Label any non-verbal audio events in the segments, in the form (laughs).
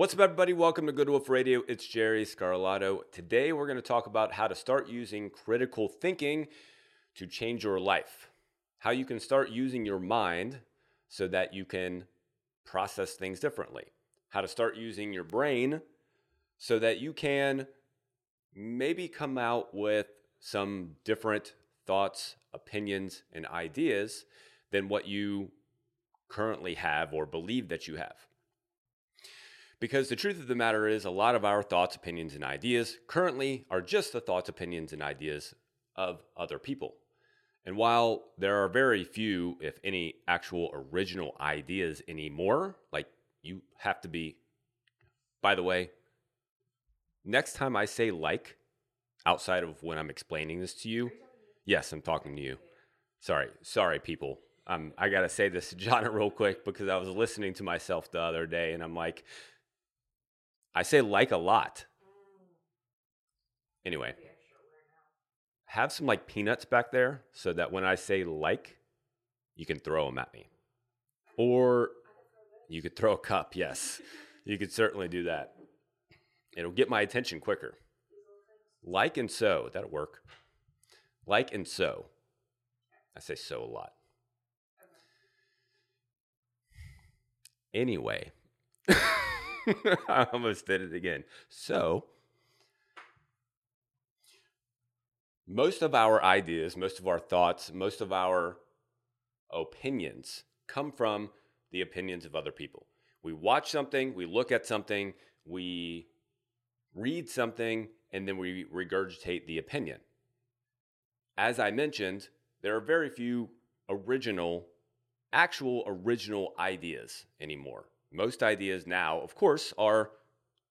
What's up, everybody? Welcome to Good Wolf Radio. It's Jerry Scarlato. Today, we're going to talk about how to start using critical thinking to change your life. How you can start using your mind so that you can process things differently. How to start using your brain so that you can maybe come out with some different thoughts, opinions, and ideas than what you currently have or believe that you have. Because the truth of the matter is, a lot of our thoughts, opinions, and ideas currently are just the thoughts, opinions, and ideas of other people. And while there are very few, if any, actual original ideas anymore, like you have to be, by the way, next time I say like, outside of when I'm explaining this to you, yes, I'm talking to you. Sorry, sorry, people. Um, I got to say this to John (laughs) real quick because I was listening to myself the other day and I'm like, I say like a lot. Anyway, have some like peanuts back there so that when I say like, you can throw them at me. Or you could throw a cup, yes. You could certainly do that. It'll get my attention quicker. Like and so, that'll work. Like and so. I say so a lot. Anyway. (laughs) (laughs) I almost did it again. So, most of our ideas, most of our thoughts, most of our opinions come from the opinions of other people. We watch something, we look at something, we read something, and then we regurgitate the opinion. As I mentioned, there are very few original, actual original ideas anymore. Most ideas now, of course, are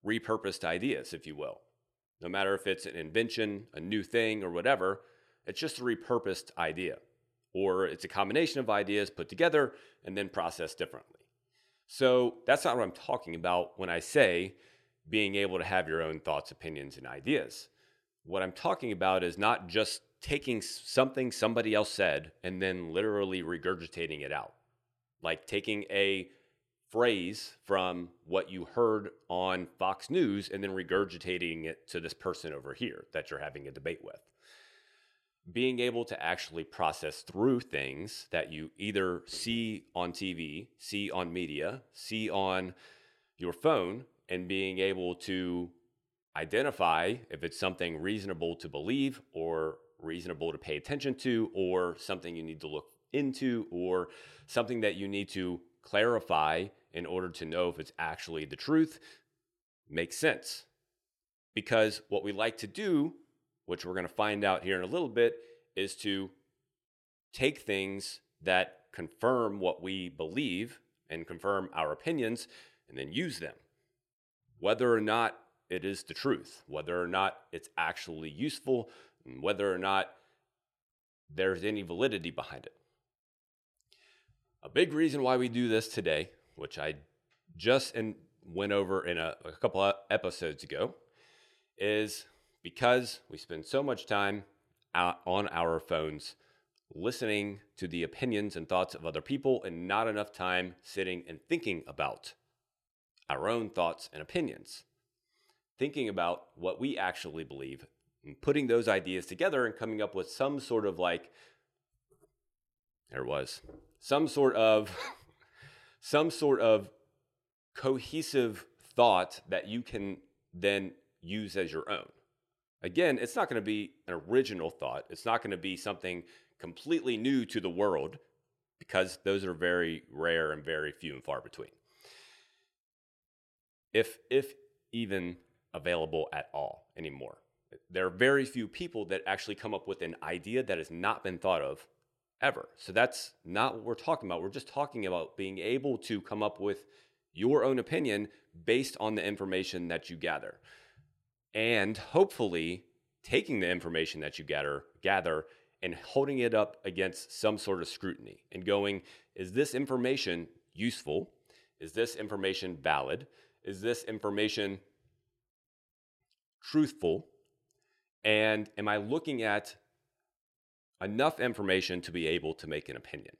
repurposed ideas, if you will. No matter if it's an invention, a new thing, or whatever, it's just a repurposed idea. Or it's a combination of ideas put together and then processed differently. So that's not what I'm talking about when I say being able to have your own thoughts, opinions, and ideas. What I'm talking about is not just taking something somebody else said and then literally regurgitating it out. Like taking a phrase from what you heard on Fox News and then regurgitating it to this person over here that you're having a debate with. Being able to actually process through things that you either see on TV, see on media, see on your phone, and being able to identify if it's something reasonable to believe or reasonable to pay attention to or something you need to look into or something that you need to clarify in order to know if it's actually the truth makes sense. Because what we like to do, which we're going to find out here in a little bit, is to take things that confirm what we believe and confirm our opinions and then use them. Whether or not it is the truth, whether or not it's actually useful, and whether or not there's any validity behind it. A big reason why we do this today which I just in, went over in a, a couple of episodes ago, is because we spend so much time on our phones listening to the opinions and thoughts of other people and not enough time sitting and thinking about our own thoughts and opinions. Thinking about what we actually believe and putting those ideas together and coming up with some sort of like, there was, some sort of (laughs) some sort of cohesive thought that you can then use as your own. Again, it's not going to be an original thought. It's not going to be something completely new to the world because those are very rare and very few and far between. If if even available at all anymore. There are very few people that actually come up with an idea that has not been thought of ever. So that's not what we're talking about. We're just talking about being able to come up with your own opinion based on the information that you gather. And hopefully taking the information that you gather gather and holding it up against some sort of scrutiny and going, is this information useful? Is this information valid? Is this information truthful? And am I looking at enough information to be able to make an opinion.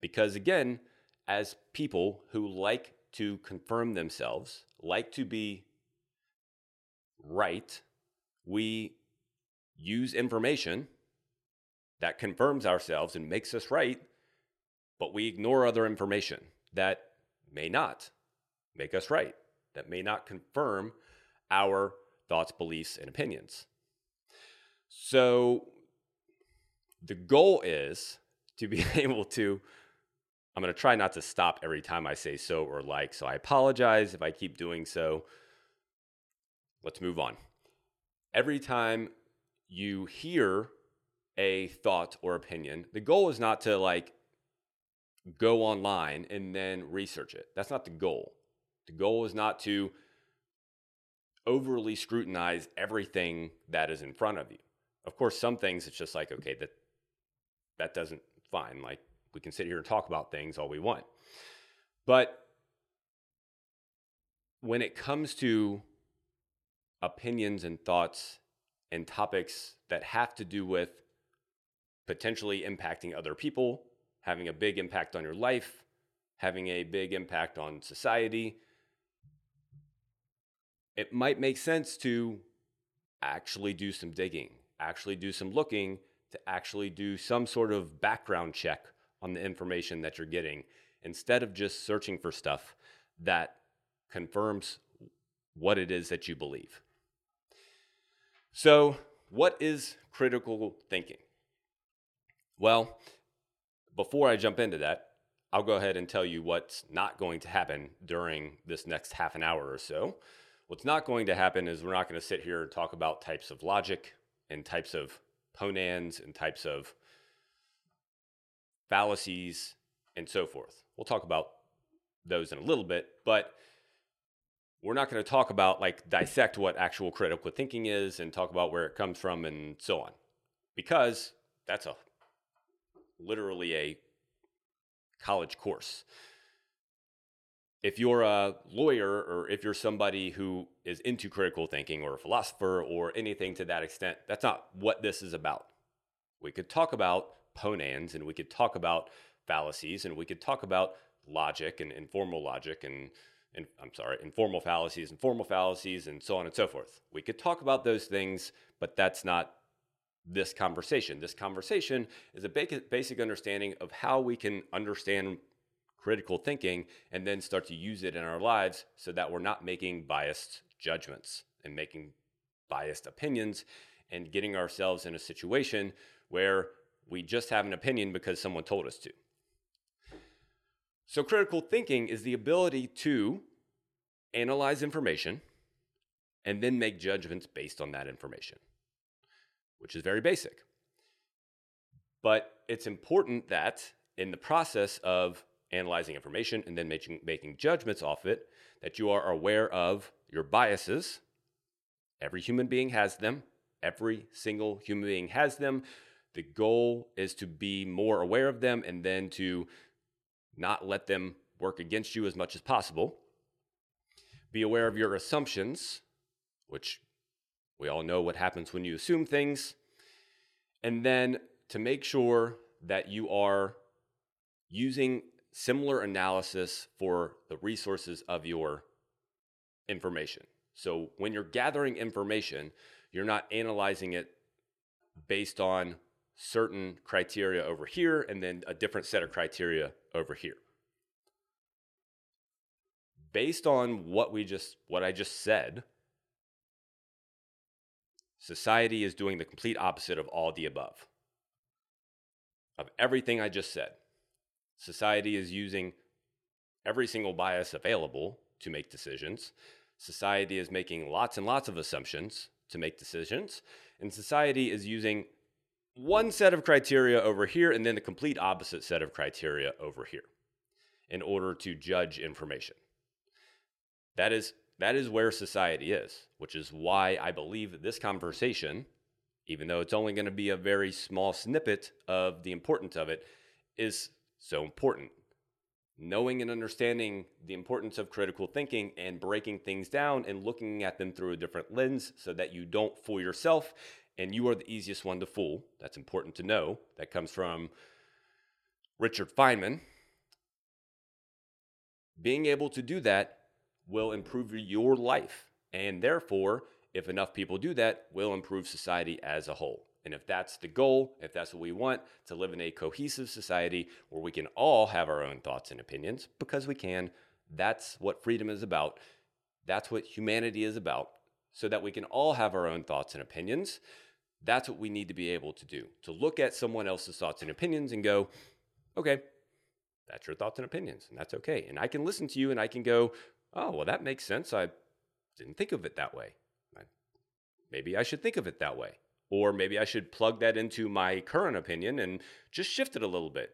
Because again, as people who like to confirm themselves, like to be right. We use information that confirms ourselves and makes us right, but we ignore other information that may not make us right, that may not confirm our thoughts, beliefs, and opinions. So the goal is to be (laughs) able to. I'm going to try not to stop every time I say so or like. So I apologize if I keep doing so. Let's move on. Every time you hear a thought or opinion, the goal is not to like go online and then research it. That's not the goal. The goal is not to overly scrutinize everything that is in front of you. Of course, some things it's just like, okay, that that doesn't fine. Like we can sit here and talk about things all we want. But when it comes to opinions and thoughts and topics that have to do with potentially impacting other people, having a big impact on your life, having a big impact on society, it might make sense to actually do some digging, actually do some looking, to actually do some sort of background check on the information that you're getting instead of just searching for stuff that confirms what it is that you believe. So, what is critical thinking? Well, before I jump into that, I'll go ahead and tell you what's not going to happen during this next half an hour or so. What's not going to happen is we're not going to sit here and talk about types of logic and types of ponans and types of fallacies and so forth. We'll talk about those in a little bit, but we're not going to talk about like dissect what actual critical thinking is and talk about where it comes from and so on because that's a literally a college course if you're a lawyer or if you're somebody who is into critical thinking or a philosopher or anything to that extent, that's not what this is about. We could talk about ponans and we could talk about fallacies and we could talk about logic and informal logic and, and I'm sorry, informal fallacies and formal fallacies and so on and so forth. We could talk about those things, but that's not this conversation. This conversation is a basic understanding of how we can understand critical thinking and then start to use it in our lives so that we're not making biased judgments and making biased opinions and getting ourselves in a situation where we just have an opinion because someone told us to. So, critical thinking is the ability to analyze information and then make judgments based on that information, which is very basic. But it's important that in the process of analyzing information and then making, making judgments off it, that you are aware of your biases. Every human being has them. Every single human being has them. The goal is to be more aware of them and then to not let them work against you as much as possible. Be aware of your assumptions, which we all know what happens when you assume things. And then to make sure that you are using similar analysis for the resources of your information. So when you're gathering information, you're not analyzing it based on certain criteria over here and then a different set of criteria over here. Based on what we just what I just said, society is doing the complete opposite of all the above. Of everything I just said. Society is using every single bias available to make decisions. Society is making lots and lots of assumptions to make decisions. And society is using one set of criteria over here and then the complete opposite set of criteria over here in order to judge information. That is that is where society is, which is why I believe this conversation, even though it's only going to be a very small snippet of the importance of it, is so important. Knowing and understanding the importance of critical thinking and breaking things down and looking at them through a different lens so that you don't fool yourself and you are the easiest one to fool. That's important to know. That comes from Richard Feynman. Being able to do that will improve your life. And therefore, if enough people do that, will improve society as a whole. And if that's the goal, if that's what we want, to live in a cohesive society where we can all have our own thoughts and opinions, because we can, that's what freedom is about. That's what humanity is about, so that we can all have our own thoughts and opinions. That's what we need to be able to do to look at someone else's thoughts and opinions and go, okay, that's your thoughts and opinions, and that's okay. And I can listen to you and I can go, oh, well, that makes sense. I didn't think of it that way. Maybe I should think of it that way. Or maybe I should plug that into my current opinion and just shift it a little bit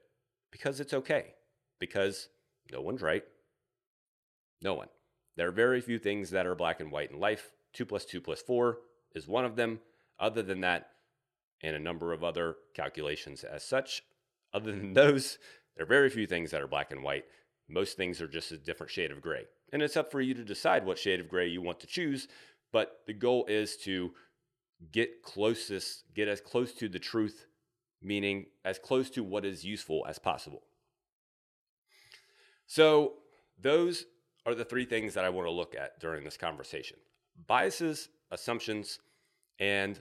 because it's okay. Because no one's right. No one. There are very few things that are black and white in life. Two plus two plus four is one of them. Other than that, and a number of other calculations as such, other than (laughs) those, there are very few things that are black and white. Most things are just a different shade of gray. And it's up for you to decide what shade of gray you want to choose. But the goal is to get closest, get as close to the truth, meaning as close to what is useful as possible. So, those are the three things that I want to look at during this conversation biases, assumptions, and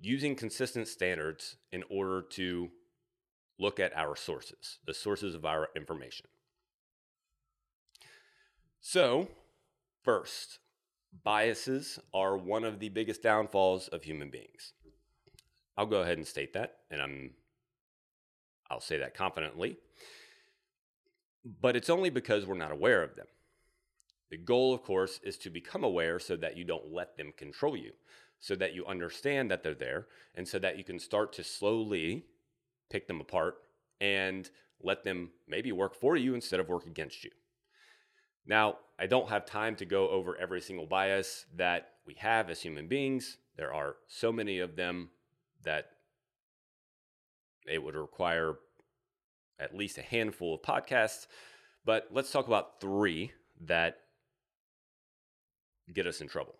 using consistent standards in order to look at our sources, the sources of our information. So, first, biases are one of the biggest downfalls of human beings. I'll go ahead and state that, and I'm I'll say that confidently. But it's only because we're not aware of them. The goal, of course, is to become aware so that you don't let them control you, so that you understand that they're there, and so that you can start to slowly pick them apart and let them maybe work for you instead of work against you. Now, I don't have time to go over every single bias that we have as human beings. There are so many of them that it would require at least a handful of podcasts. But let's talk about three that get us in trouble.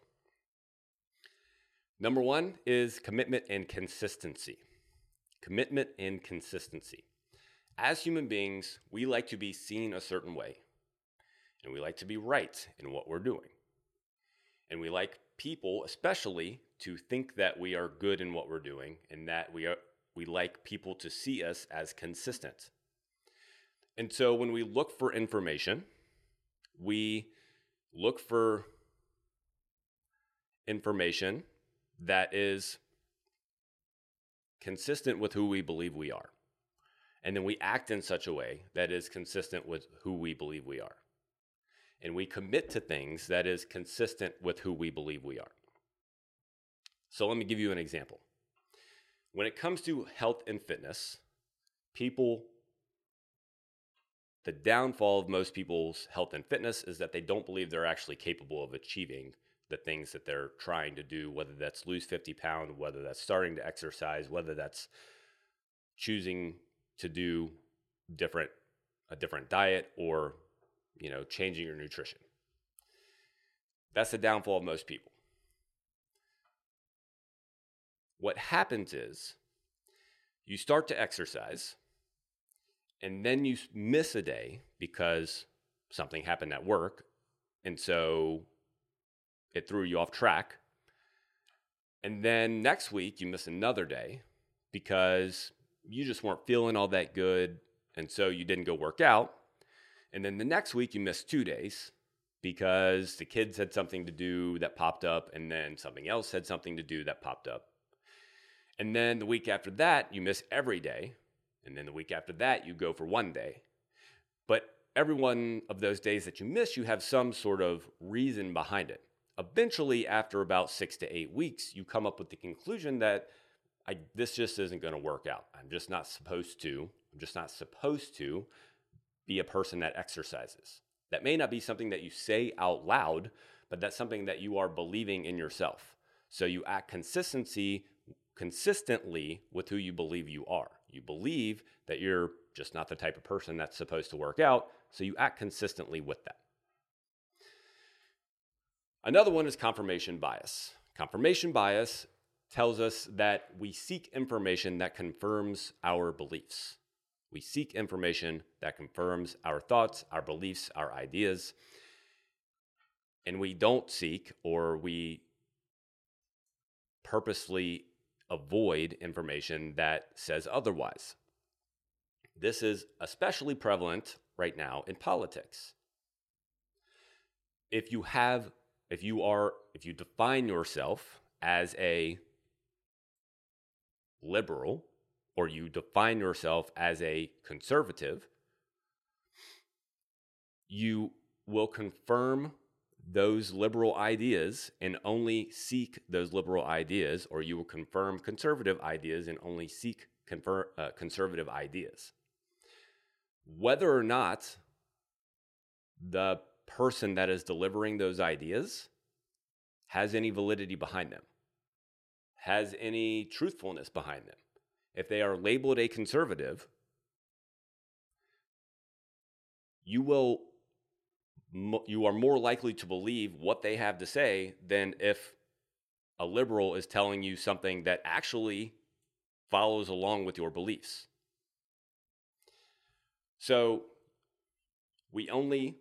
Number one is commitment and consistency. Commitment and consistency. As human beings, we like to be seen a certain way and we like to be right in what we're doing. And we like people, especially, to think that we are good in what we're doing and that we are we like people to see us as consistent. And so when we look for information, we look for information that is consistent with who we believe we are. And then we act in such a way that is consistent with who we believe we are and we commit to things that is consistent with who we believe we are. So let me give you an example. When it comes to health and fitness, people the downfall of most people's health and fitness is that they don't believe they're actually capable of achieving the things that they're trying to do, whether that's lose 50 pounds, whether that's starting to exercise, whether that's choosing to do different a different diet or you know, changing your nutrition. That's the downfall of most people. What happens is you start to exercise and then you miss a day because something happened at work. And so it threw you off track. And then next week you miss another day because you just weren't feeling all that good. And so you didn't go work out. And then the next week, you missed two days because the kids had something to do that popped up, and then something else had something to do that popped up. And then the week after that, you miss every day. And then the week after that, you go for one day. But every one of those days that you miss, you have some sort of reason behind it. Eventually, after about six to eight weeks, you come up with the conclusion that I, this just isn't going to work out. I'm just not supposed to. I'm just not supposed to be a person that exercises. That may not be something that you say out loud, but that's something that you are believing in yourself. So you act consistency consistently with who you believe you are. You believe that you're just not the type of person that's supposed to work out, so you act consistently with that. Another one is confirmation bias. Confirmation bias tells us that we seek information that confirms our beliefs. We seek information that confirms our thoughts, our beliefs, our ideas. and we don't seek or we purposely avoid information that says otherwise. This is especially prevalent right now in politics. If you have, if you are, if you define yourself as a liberal or you define yourself as a conservative, you will confirm those liberal ideas and only seek those liberal ideas, or you will confirm conservative ideas and only seek confer- uh, conservative ideas. Whether or not the person that is delivering those ideas has any validity behind them, has any truthfulness behind them. If they are labeled a conservative, you will you are more likely to believe what they have to say than if a liberal is telling you something that actually follows along with your beliefs. So we only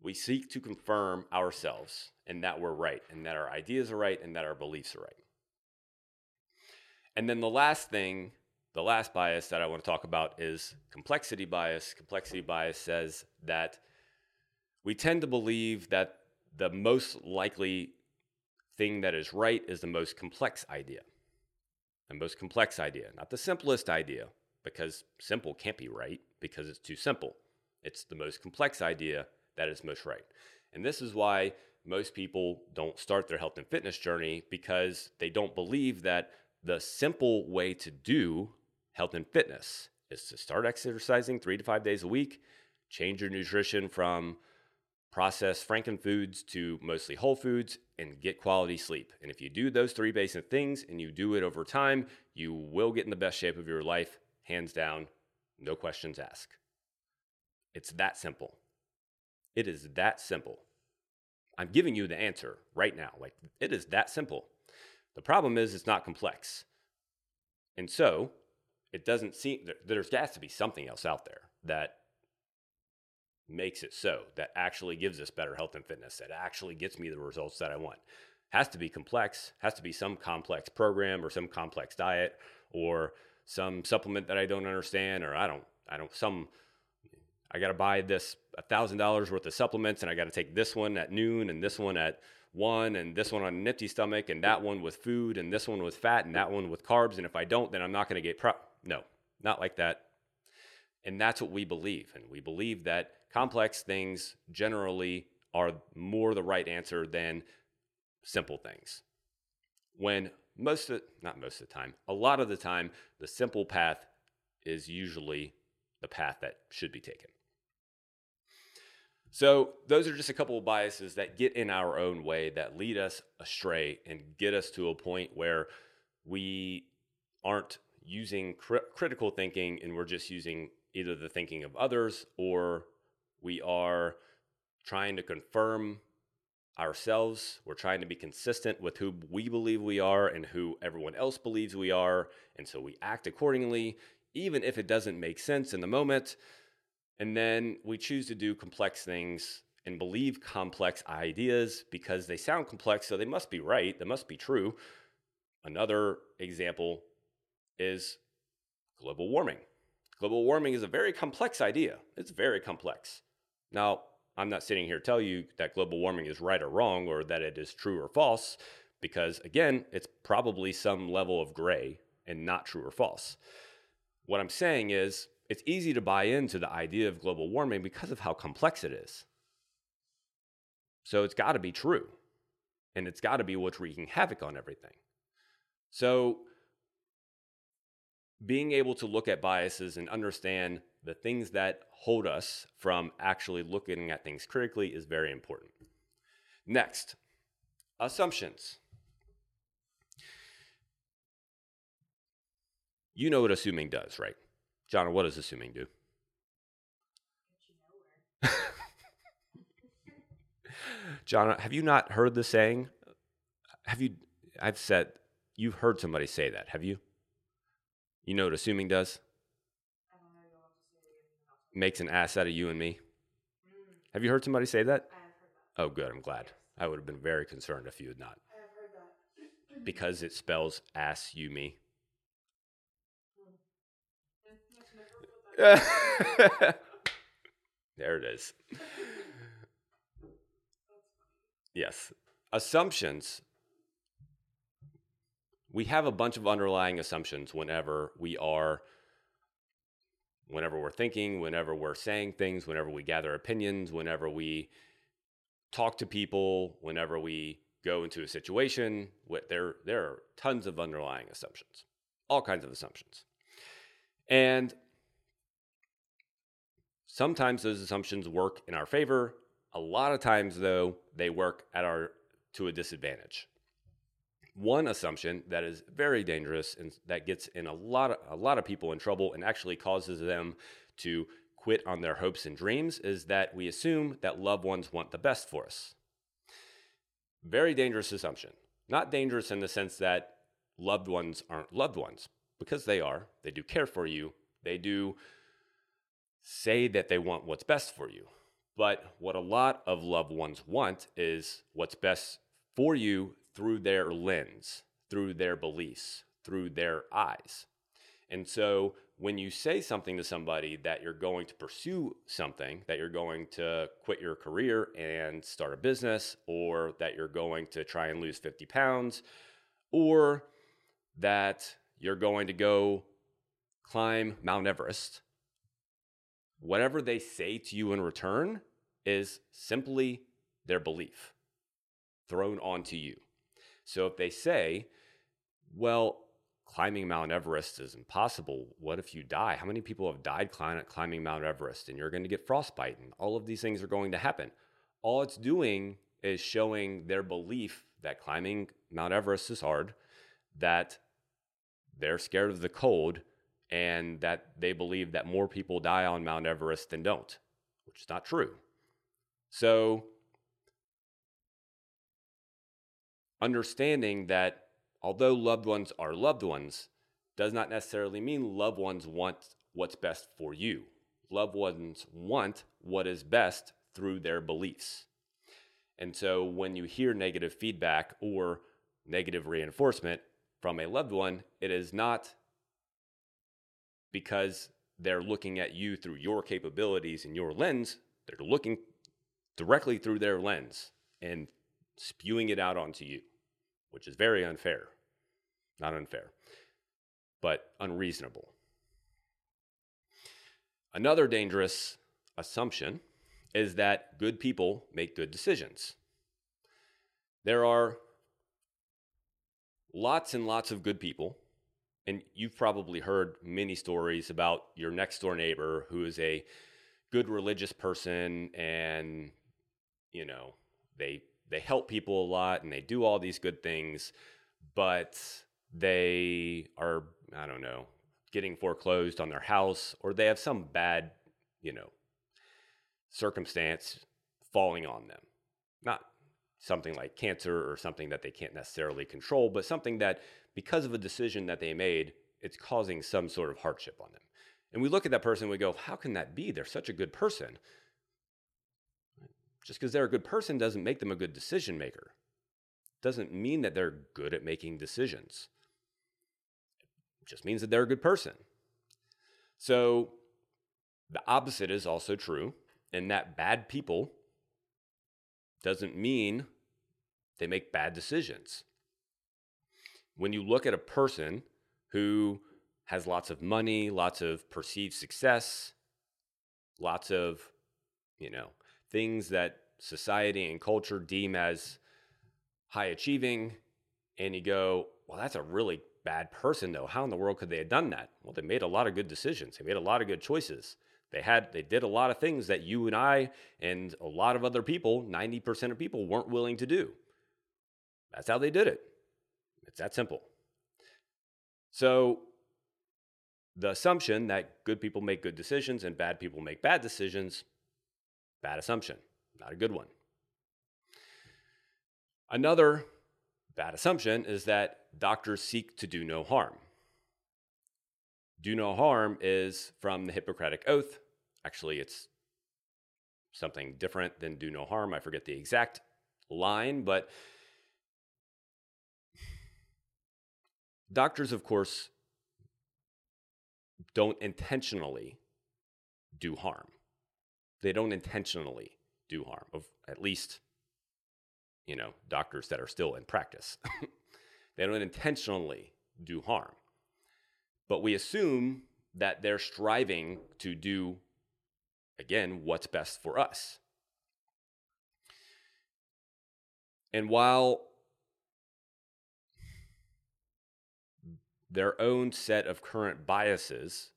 we seek to confirm ourselves and that we're right and that our ideas are right and that our beliefs are right. And then the last thing, the last bias that I want to talk about is complexity bias. Complexity bias says that we tend to believe that the most likely thing that is right is the most complex idea. The most complex idea, not the simplest idea, because simple can't be right because it's too simple. It's the most complex idea that is most right. And this is why most people don't start their health and fitness journey because they don't believe that the simple way to do health and fitness is to start exercising three to five days a week, change your nutrition from processed franken foods to mostly whole foods, and get quality sleep. And if you do those three basic things and you do it over time, you will get in the best shape of your life, hands down, no questions asked. It's that simple. It is that simple. I'm giving you the answer right now. Like, it is that simple. The problem is, it's not complex. And so, it doesn't seem, there's got to be something else out there that makes it so that actually gives us better health and fitness that actually gets me the results that I want. Has to be complex, has to be some complex program or some complex diet or some supplement that I don't understand or I don't I don't some I got to buy this $1000 worth of supplements and I got to take this one at noon and this one at 1 and this one on an empty stomach and that one with food and this one with fat and that one with carbs and if I don't then I'm not going to get pro no, not like that. And that's what we believe and we believe that complex things generally are more the right answer than simple things. When most of not most of the time, a lot of the time, the simple path is usually the path that should be taken. So, those are just a couple of biases that get in our own way that lead us astray and get us to a point where we aren't using cr- critical thinking and we're just using either the thinking of others or we are trying to confirm ourselves. We're trying to be consistent with who we believe we are and who everyone else believes we are. And so we act accordingly, even if it doesn't make sense in the moment. And then we choose to do complex things and believe complex ideas because they sound complex, so they must be right, they must be true. Another example is global warming. Global warming is a very complex idea. It's very complex. Now, I'm not sitting here to tell you that global warming is right or wrong or that it is true or false, because again, it's probably some level of gray and not true or false. What I'm saying is, it's easy to buy into the idea of global warming because of how complex it is. So it's got to be true. And it's got to be what's wreaking havoc on everything. So being able to look at biases and understand the things that hold us from actually looking at things critically is very important. Next, assumptions. You know what assuming does, right? John, what does assuming do? (laughs) John, have you not heard the saying? Have you? I've said you've heard somebody say that. Have you? You know what assuming does? Makes an ass out of you and me. Mm. Have you heard somebody say that? Oh, good. I'm glad. I would have been very concerned if you had not. That. Because it spells ass you me. (laughs) there it is. Yes. Assumptions. We have a bunch of underlying assumptions whenever we are whenever we're thinking, whenever we're saying things, whenever we gather opinions, whenever we talk to people, whenever we go into a situation, there there are tons of underlying assumptions. All kinds of assumptions. And sometimes those assumptions work in our favor. A lot of times though, they work at our to a disadvantage. One assumption that is very dangerous and that gets in a lot of a lot of people in trouble and actually causes them to quit on their hopes and dreams is that we assume that loved ones want the best for us. Very dangerous assumption. Not dangerous in the sense that loved ones aren't loved ones, because they are. They do care for you. They do say that they want what's best for you. But what a lot of loved ones want is what's best for you through their lens, through their beliefs, through their eyes. And so when you say something to somebody that you're going to pursue something, that you're going to quit your career and start a business, or that you're going to try and lose 50 pounds, or that you're going to go climb Mount Everest, whatever they say to you in return is simply their belief thrown onto you. So if they say, well, climbing Mount Everest is impossible. What if you die? How many people have died climbing Mount Everest and you're going to get frostbite and all of these things are going to happen? All it's doing is showing their belief that climbing Mount Everest is hard, that they're scared of the cold, and that they believe that more people die on Mount Everest than don't, which is not true. So, understanding that although loved ones are loved ones, does not necessarily mean loved ones want what's best for you. Loved ones want what is best through their beliefs. And so when you hear negative feedback or negative reinforcement from a loved one, it is not because they're looking at you through your capabilities and your lens, they're looking directly through their lens and spewing it out onto you, which is very unfair. Not unfair, but unreasonable. Another dangerous assumption is that good people make good decisions. There are lots and lots of good people, and you've probably heard many stories about your next door neighbor who is a good religious person and you know they they help people a lot and they do all these good things but they are i don't know getting foreclosed on their house or they have some bad you know circumstance falling on them. Not something like cancer or something that they can't necessarily control but something that because of a decision that they made it's causing some sort of hardship on them and we look at that person and we go how can that be they're such a good person just because they're a good person doesn't make them a good decision maker. Doesn't mean that they're good at making decisions. It just means that they're a good person. So the opposite is also true, and that bad people doesn't mean they make bad decisions. When you look at a person who has lots of money, lots of perceived success, lots of, you know, things that society and culture deem as high achieving, and you go, well, that's a really bad person though. How in the world could they have done that? Well, they made a lot of good decisions. They made a lot of good choices. They had they did a lot of things that you and I and a lot of other people, 90% of people weren't willing to do. That's how they did it. It's that simple. So the assumption that good people make good decisions and bad people make bad decisions Bad assumption, not a good one. Another bad assumption is that doctors seek to do no harm. Do no harm is from the Hippocratic Oath. Actually, it's something different than do no harm. I forget the exact line, but doctors, of course, don't intentionally do harm. They don't intentionally do harm, of at least, you know, doctors that are still in practice. (laughs) they don't intentionally do harm. But we assume that they're striving to do, again, what's best for us. And while their own set of current biases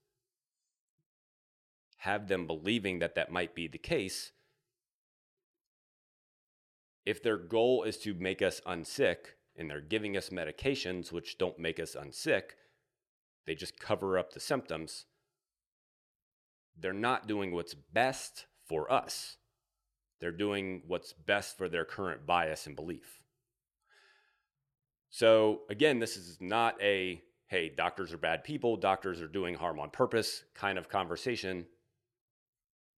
have them believing that that might be the case, if their goal is to make us unsick and they're giving us medications which don't make us unsick, they just cover up the symptoms. They're not doing what's best for us. They're doing what's best for their current bias and belief. So, again, this is not a, hey, doctors are bad people, doctors are doing harm on purpose kind of conversation,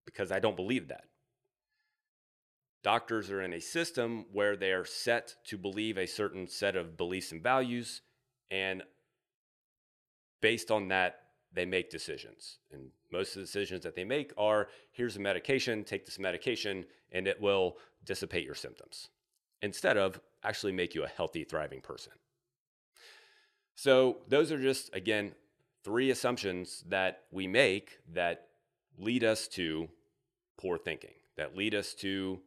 because I don't believe that. Doctors are in a system where they are set to believe a certain set of beliefs and values, and based on that, they make decisions. And most of the decisions that they make are here's a medication, take this medication, and it will dissipate your symptoms instead of actually make you a healthy, thriving person. So, those are just, again, three assumptions that we make that lead us to poor thinking, that lead us to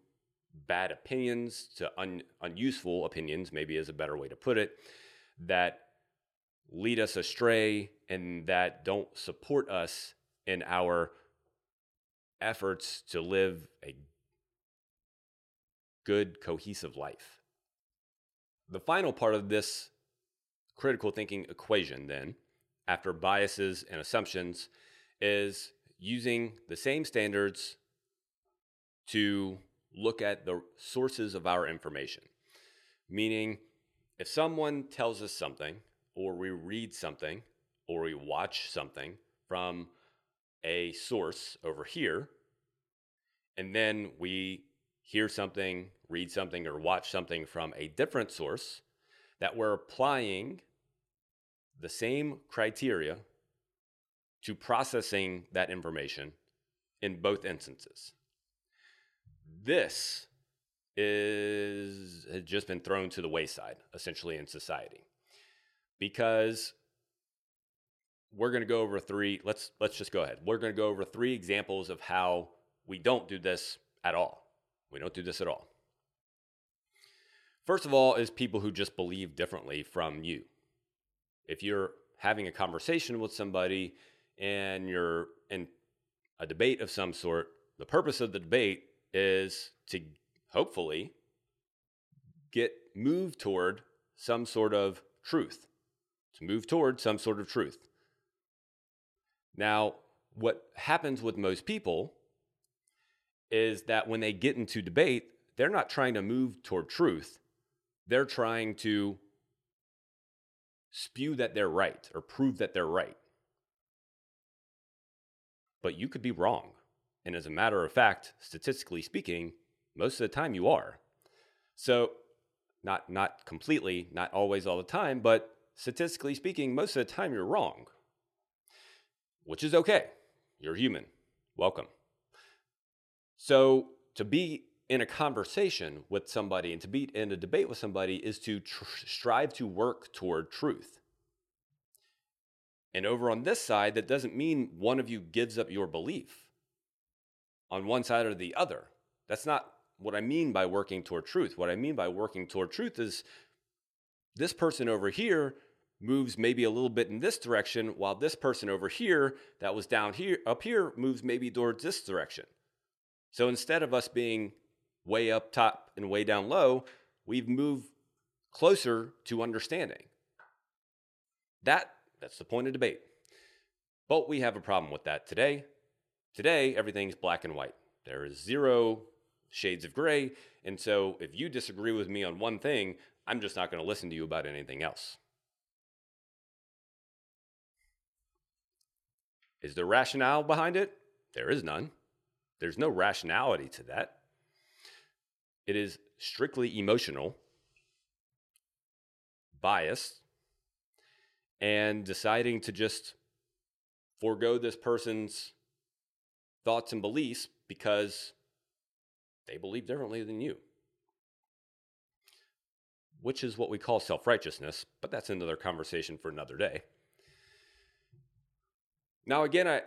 bad opinions, to un, unuseful opinions, maybe is a better way to put it, that lead us astray and that don't support us in our efforts to live a good, cohesive life. The final part of this critical thinking equation, then, after biases and assumptions, is using the same standards to look at the sources of our information. Meaning, if someone tells us something, or we read something, or we watch something from a source over here, and then we hear something, read something, or watch something from a different source, that we're applying the same criteria to processing that information in both instances. This is has just been thrown to the wayside essentially in society. Because we're going to go over three let's let's just go ahead. We're going to go over three examples of how we don't do this at all. We don't do this at all. First of all is people who just believe differently from you if you're having a conversation with somebody and you're in a debate of some sort the purpose of the debate is to hopefully get moved toward some sort of truth, to move toward some sort of truth. Now, what happens with most people is that when they get into debate, they're not trying to move toward truth. They're trying to spew that they're right or prove that they're right. But you could be wrong. And as a matter of fact, statistically speaking, most of the time you are. So, not not completely, not always all the time, but statistically speaking, most of the time you're wrong. Which is okay. You're human. Welcome. So, to be in a conversation with somebody and to be in a debate with somebody is to tr- strive to work toward truth. And over on this side, that doesn't mean one of you gives up your belief on one side or the other. That's not what I mean by working toward truth. What I mean by working toward truth is this person over here moves maybe a little bit in this direction while this person over here that was down here up here moves maybe towards this direction. So instead of us being way up top and way down low, we've moved closer to understanding. That that's the point of debate. But we have a problem with that today Today, everything's black and white. There is zero shades of gray. And so if you disagree with me on one thing, I'm just not going to listen to you about anything else. Is there rationale behind it? There is none. There's no rationality to that. It is strictly emotional, biased, and deciding to just forego this person's thoughts and beliefs because they believe differently than you, which is what we call self righteousness, but that's another conversation for another day. Now, again, I,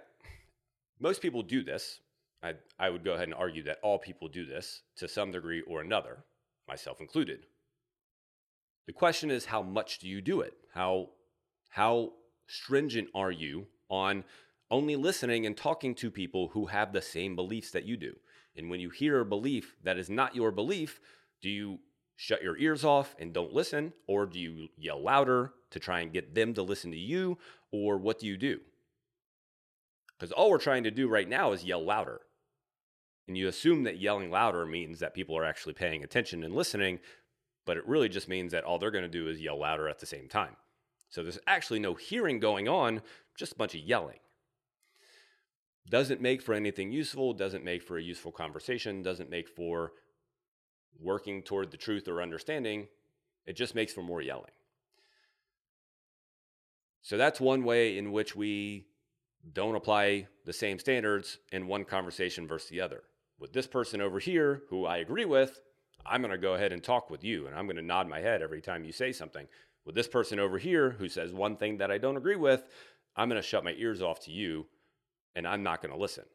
most people do this. I, I would go ahead and argue that all people do this to some degree or another, myself included. The question is, how much do you do it? How, how stringent are you on only listening and talking to people who have the same beliefs that you do? And when you hear a belief that is not your belief, do you shut your ears off and don't listen? Or do you yell louder to try and get them to listen to you? Or what do you do? Because all we're trying to do right now is yell louder. And you assume that yelling louder means that people are actually paying attention and listening, but it really just means that all they're going to do is yell louder at the same time. So there's actually no hearing going on, just a bunch of yelling. Doesn't make for anything useful, doesn't make for a useful conversation, doesn't make for working toward the truth or understanding. It just makes for more yelling. So that's one way in which we don't apply the same standards in one conversation versus the other. With this person over here, who I agree with, I'm going to go ahead and talk with you, and I'm going to nod my head every time you say something. With this person over here, who says one thing that I don't agree with, I'm going to shut my ears off to you, and I'm not going to listen.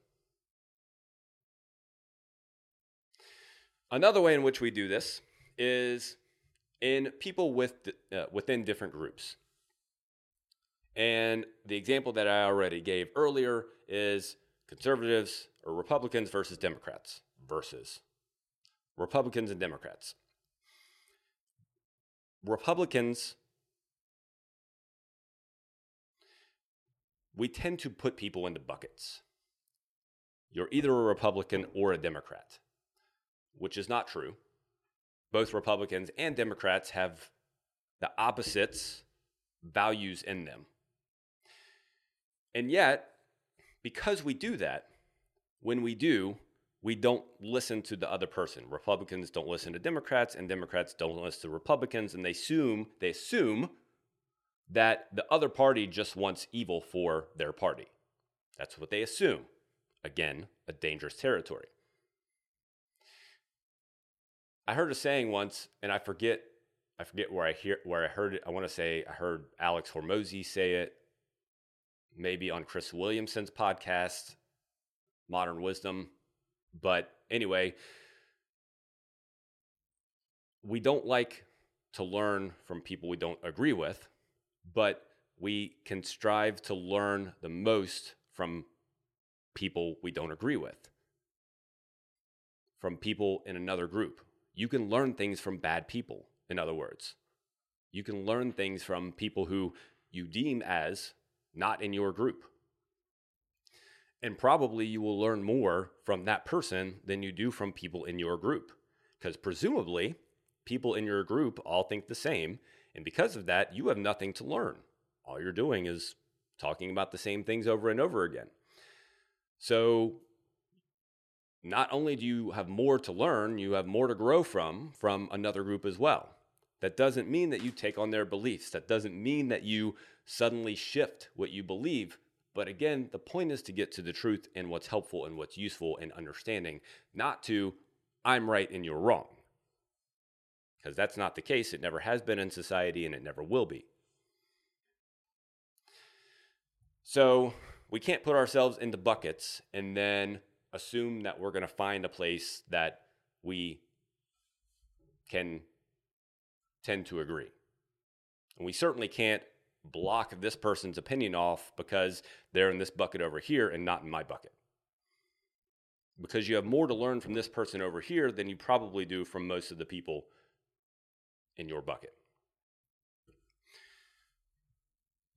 Another way in which we do this is in people with, uh, within different groups. And the example that I already gave earlier is conservatives or Republicans versus Democrats versus Republicans and Democrats. Republicans, we tend to put people into buckets. You're either a Republican or a Democrat, which is not true. Both Republicans and Democrats have the opposites values in them. And yet, because we do that, when we do, we don't listen to the other person. Republicans don't listen to Democrats, and Democrats don't listen to Republicans, and they assume they assume that the other party just wants evil for their party. That's what they assume. Again, a dangerous territory. I heard a saying once, and I forget, I forget where I hear where I heard it. I want to say I heard Alex Hormozi say it, maybe on Chris Williamson's podcast, Modern Wisdom. But anyway, we don't like to learn from people we don't agree with, but we can strive to learn the most from people we don't agree with, from people in another group. You can learn things from bad people, in other words. You can learn things from people who you deem as not in your group. And probably you will learn more from that person than you do from people in your group. Because presumably, people in your group all think the same. And because of that, you have nothing to learn. All you're doing is talking about the same things over and over again. So, not only do you have more to learn, you have more to grow from from another group as well. That doesn't mean that you take on their beliefs. That doesn't mean that you suddenly shift what you believe. But again, the point is to get to the truth and what's helpful and what's useful and understanding, not to, I'm right and you're wrong. Because that's not the case. It never has been in society and it never will be. So we can't put ourselves into buckets and then assume that we're going to find a place that we can tend to agree. And we certainly can't block this person's opinion off because they're in this bucket over here and not in my bucket. Because you have more to learn from this person over here than you probably do from most of the people in your bucket.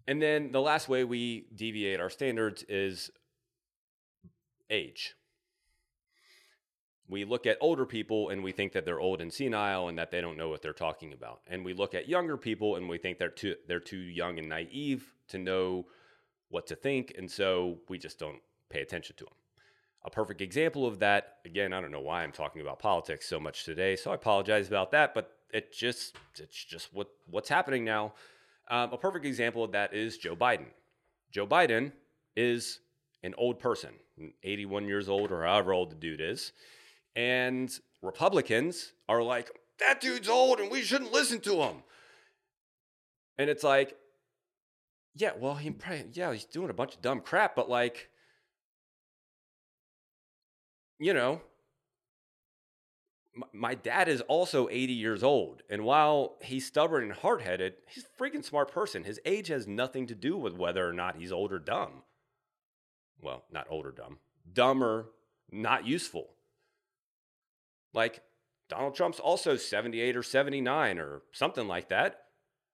And then the last way we deviate our standards is age we look at older people and we think that they're old and senile and that they don't know what they're talking about. And we look at younger people and we think they're too they're too young and naive to know what to think and so we just don't pay attention to them. A perfect example of that, again, I don't know why I'm talking about politics so much today, so I apologize about that, but it just it's just what what's happening now. Um, a perfect example of that is Joe Biden. Joe Biden is an old person, 81 years old or however old the dude is, and Republicans are like, that dude's old and we shouldn't listen to him. And it's like, yeah, well, he probably, yeah, he's doing a bunch of dumb crap, but like, you know, my dad is also 80 years old. And while he's stubborn and hard headed, he's a freaking smart person. His age has nothing to do with whether or not he's old or dumb. Well, not old or dumb, dumb or not useful. Like Donald Trump's also 78 or 79 or something like that.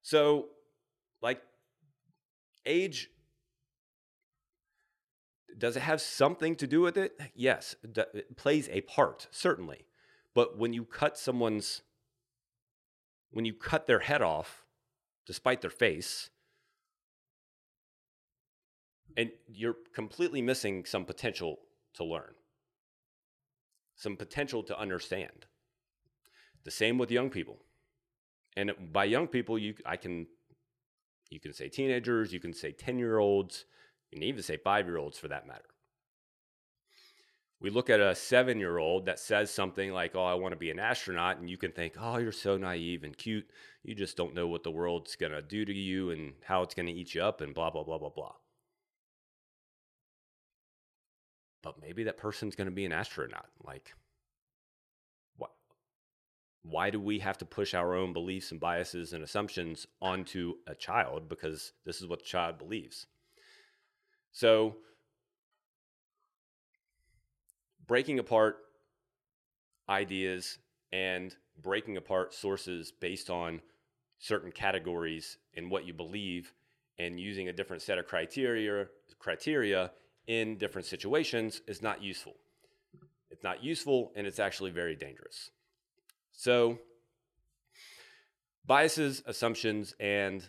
So, like, age does it have something to do with it? Yes, it plays a part, certainly. But when you cut someone's, when you cut their head off, despite their face, and you're completely missing some potential to learn, some potential to understand. The same with young people. And by young people, you I can you can say teenagers, you can say 10-year-olds, you can even say 5-year-olds for that matter. We look at a 7-year-old that says something like, "Oh, I want to be an astronaut," and you can think, "Oh, you're so naive and cute. You just don't know what the world's going to do to you and how it's going to eat you up and blah blah blah blah blah." But maybe that person's going to be an astronaut. Like what? why do we have to push our own beliefs and biases and assumptions onto a child because this is what the child believes so breaking apart ideas and breaking apart sources based on certain categories in what you believe and using a different set of criteria criteria in different situations is not useful. It's not useful and it's actually very dangerous. So, biases, assumptions, and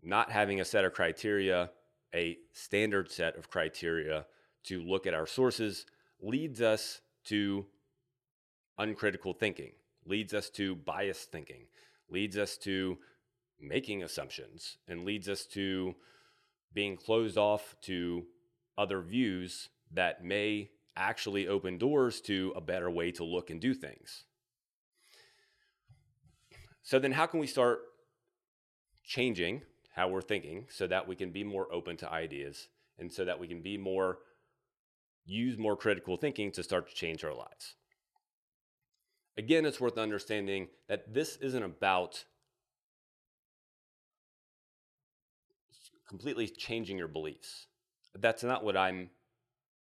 not having a set of criteria, a standard set of criteria to look at our sources, leads us to uncritical thinking, leads us to biased thinking, leads us to making assumptions, and leads us to being closed off to other views that may actually open doors to a better way to look and do things. So then, how can we start changing how we're thinking so that we can be more open to ideas and so that we can be more, use more critical thinking to start to change our lives? Again, it's worth understanding that this isn't about completely changing your beliefs. That's not what I'm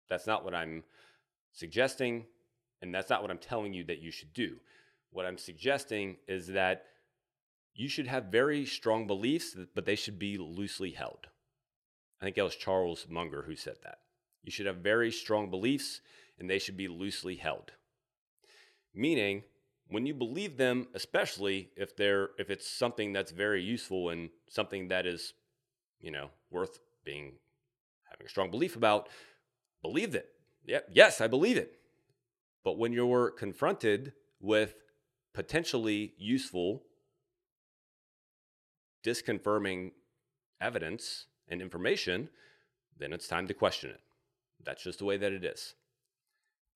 that's not what I'm suggesting and that's not what I'm telling you that you should do. What I'm suggesting is that you should have very strong beliefs, but they should be loosely held. I think it was Charles Munger who said that. You should have very strong beliefs and they should be loosely held. Meaning, when you believe them, especially if they're if it's something that's very useful and something that is, you know, worth being having a strong belief about, believe it. Yeah, yes, I believe it. But when you're confronted with potentially useful, disconfirming evidence and information, then it's time to question it. That's just the way that it is.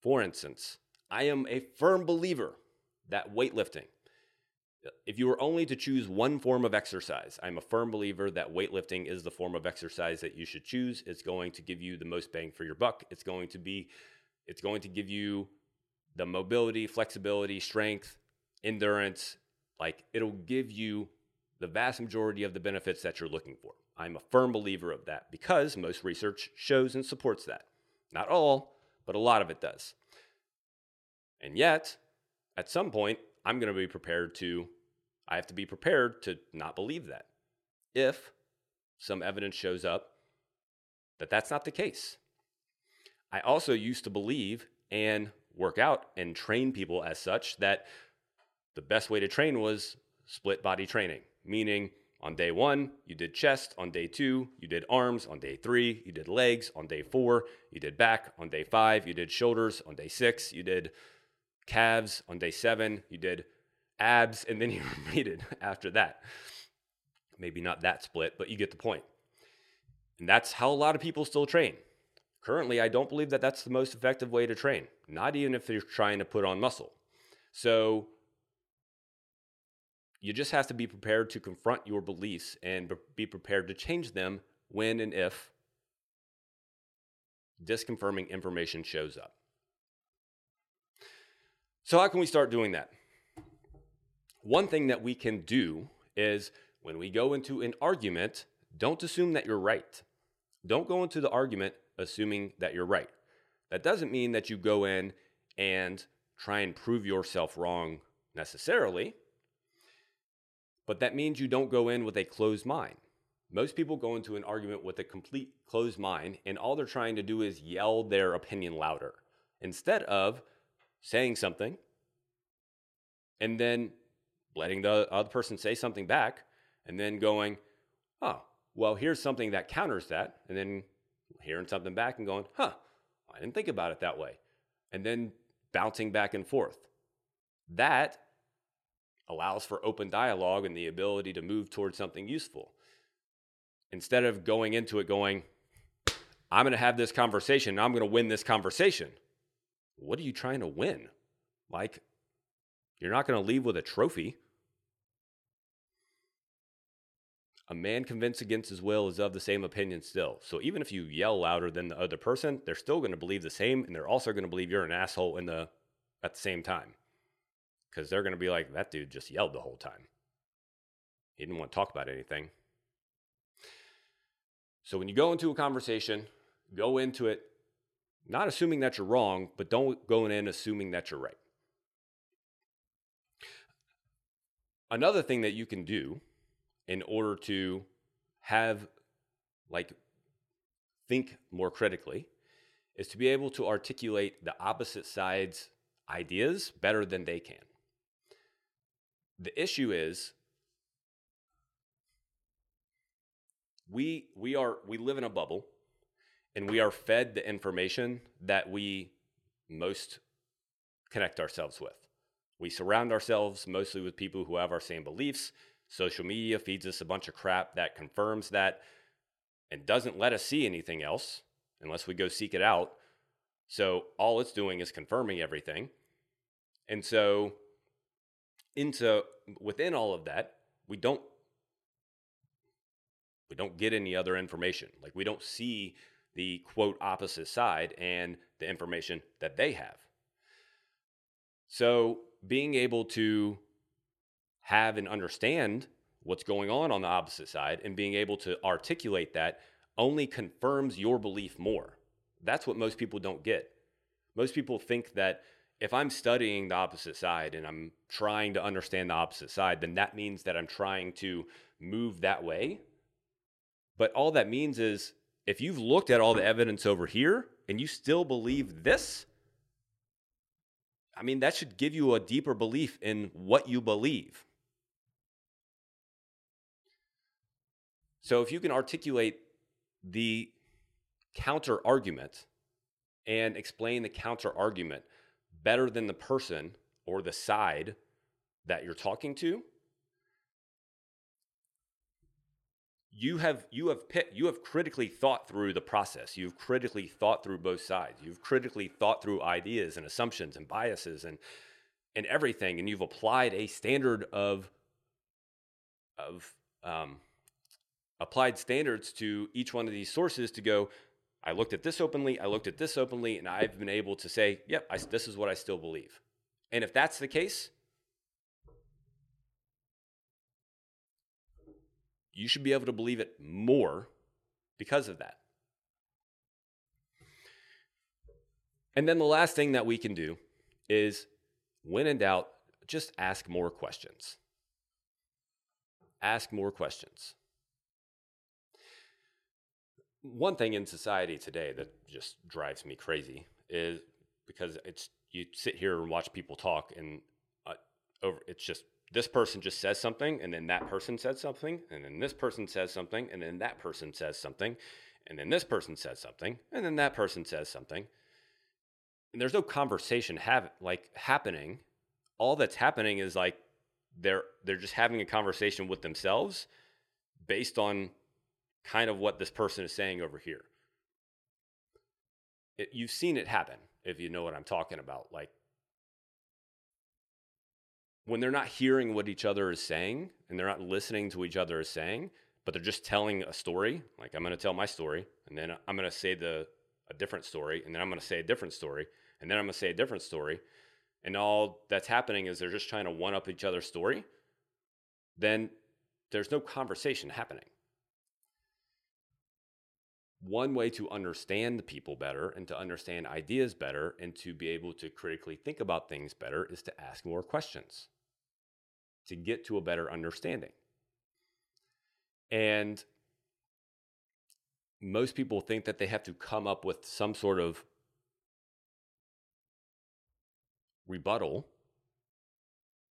For instance, I am a firm believer that weightlifting, if you were only to choose one form of exercise, I'm a firm believer that weightlifting is the form of exercise that you should choose. It's going to give you the most bang for your buck. It's going to be, it's going to give you the mobility, flexibility, strength, endurance, like it'll give you the vast majority of the benefits that you're looking for. I'm a firm believer of that because most research shows and supports that. Not all, but a lot of it does. And yet, at some point, I'm going to be prepared to, I have to be prepared to not believe that if some evidence shows up that that's not the case. I also used to believe and work out and train people as such that the best way to train was split body training, meaning On day one, you did chest. On day two, you did arms. On day three, you did legs. On day four, you did back. On day five, you did shoulders. On day six, you did calves. On day seven, you did abs. And then (laughs) you repeated after that. Maybe not that split, but you get the point. And that's how a lot of people still train. Currently, I don't believe that that's the most effective way to train, not even if you're trying to put on muscle. So, you just have to be prepared to confront your beliefs and be prepared to change them when and if disconfirming information shows up. So, how can we start doing that? One thing that we can do is when we go into an argument, don't assume that you're right. Don't go into the argument assuming that you're right. That doesn't mean that you go in and try and prove yourself wrong necessarily, but that means you don't go in with a closed mind. Most people go into an argument with a complete closed mind, and all they're trying to do is yell their opinion louder instead of saying something and then letting the other person say something back and then going, oh, well, here's something that counters that, and then hearing something back and going, huh, I didn't think about it that way. And then bouncing back and forth. That allows for open dialogue and the ability to move towards something useful. Instead of going into it going, I'm going to have this conversation, I'm going to win this conversation. What are you trying to win? Like, you're not going to leave with a trophy. A man convinced against his will is of the same opinion still. So even if you yell louder than the other person, they're still going to believe the same, and they're also going to believe you're an asshole in the at the same time, because they're going to be like, that dude just yelled the whole time. He didn't want to talk about anything. So when you go into a conversation, go into it not assuming that you're wrong, but don't go in assuming that you're right. Another thing that you can do in order to have like think more critically is to be able to articulate the opposite side's ideas better than they can. The issue is we we are we live in a bubble and we are fed the information that we most connect ourselves with. We surround ourselves mostly with people who have our same beliefs Social media feeds us a bunch of crap that confirms that and doesn't let us see anything else unless we go seek it out. So all it's doing is confirming everything. And so into within all of that, we don't we don't get any other information. Like we don't see the quote opposite side and the information that they have. So being able to have and understand what's going on on the opposite side and being able to articulate that only confirms your belief more. That's what most people don't get. Most people think that if I'm studying the opposite side and I'm trying to understand the opposite side, then that means that I'm trying to move that way. But all that means is if you've looked at all the evidence over here and you still believe this, I mean, that should give you a deeper belief in what you believe. So if you can articulate the counter argument and explain the counter argument better than the person or the side that you're talking to, you have you have pit, you have critically thought through the process. You've critically thought through both sides. You've critically thought through ideas and assumptions and biases and and everything, and you've applied a standard of of um, applied standards to each one of these sources to go, I looked at this openly, I looked at this openly, and I've been able to say, yep, I, this is what I still believe. And if that's the case, you should be able to believe it more because of that. And then the last thing that we can do is when in doubt, just ask more questions. Ask more questions one thing in society today that just drives me crazy is because it's you sit here and watch people talk and uh, over it's just this person just says something and then that person says something and then this person says something and then that person says something and then this person says something and then that person says something. And there's no conversation have like happening. All that's happening is like they're they're just having a conversation with themselves based on kind of what this person is saying over here. It, you've seen it happen if you know what i'm talking about like when they're not hearing what each other is saying and they're not listening to each other is saying, but they're just telling a story, like I'm going to tell my story and then I'm going to say the a different story and then I'm going to say a different story and then I'm going to say a different story and all that's happening is they're just trying to one up each other's story, then there's no conversation happening. One way to understand people better and to understand ideas better and to be able to critically think about things better is to ask more questions to get to a better understanding. And most people think that they have to come up with some sort of rebuttal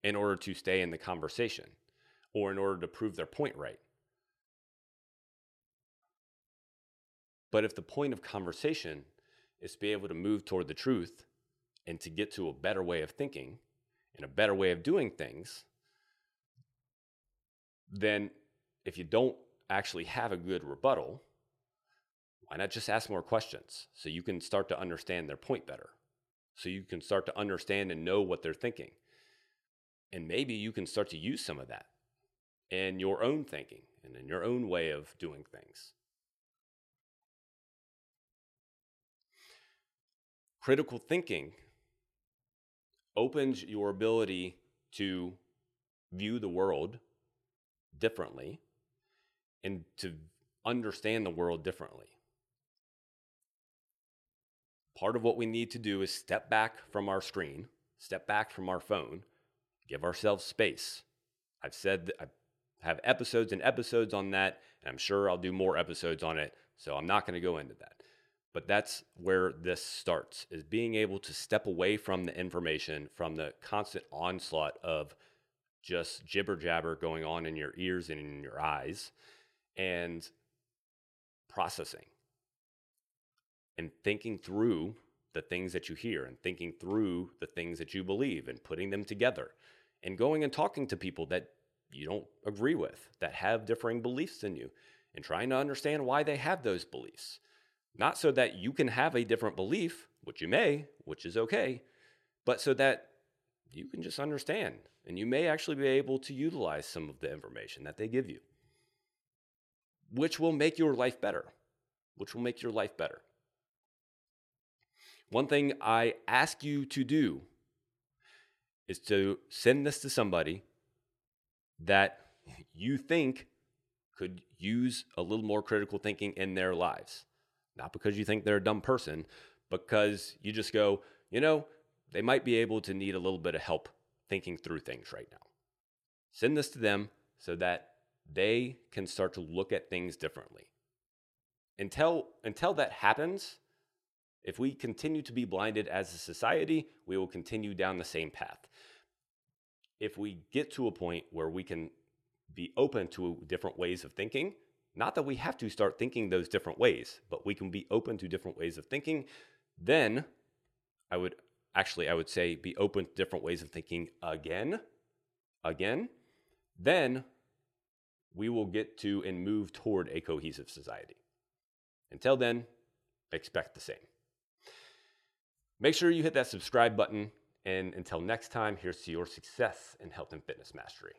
in order to stay in the conversation or in order to prove their point right. But if the point of conversation is to be able to move toward the truth and to get to a better way of thinking and a better way of doing things, then if you don't actually have a good rebuttal, why not just ask more questions so you can start to understand their point better? So you can start to understand and know what they're thinking. And maybe you can start to use some of that in your own thinking and in your own way of doing things. Critical thinking opens your ability to view the world differently and to understand the world differently. Part of what we need to do is step back from our screen, step back from our phone, give ourselves space. I've said I have episodes and episodes on that, and I'm sure I'll do more episodes on it, so I'm not going to go into that. But that's where this starts is being able to step away from the information, from the constant onslaught of just jibber jabber going on in your ears and in your eyes and processing and thinking through the things that you hear and thinking through the things that you believe and putting them together and going and talking to people that you don't agree with that have differing beliefs than you and trying to understand why they have those beliefs. Not so that you can have a different belief which you may which is okay but so that you can just understand and you may actually be able to utilize some of the information that they give you, which will make your life better. Which will make your life better. One thing I ask you to do is to send this to somebody that you think could use a little more critical thinking in their lives. Not because you think they're a dumb person, because you just go, you know, they might be able to need a little bit of help thinking through things right now. Send this to them so that they can start to look at things differently. Until, until that happens, if we continue to be blinded as a society, we will continue down the same path. If we get to a point where we can be open to different ways of thinking, not that we have to start thinking those different ways, but we can be open to different ways of thinking, then I would actually, I would say be open to different ways of thinking again, again, then we will get to and move toward a cohesive society. Until then, expect the same. Make sure you hit that subscribe button. And until next time, here's to your success in health and fitness mastery.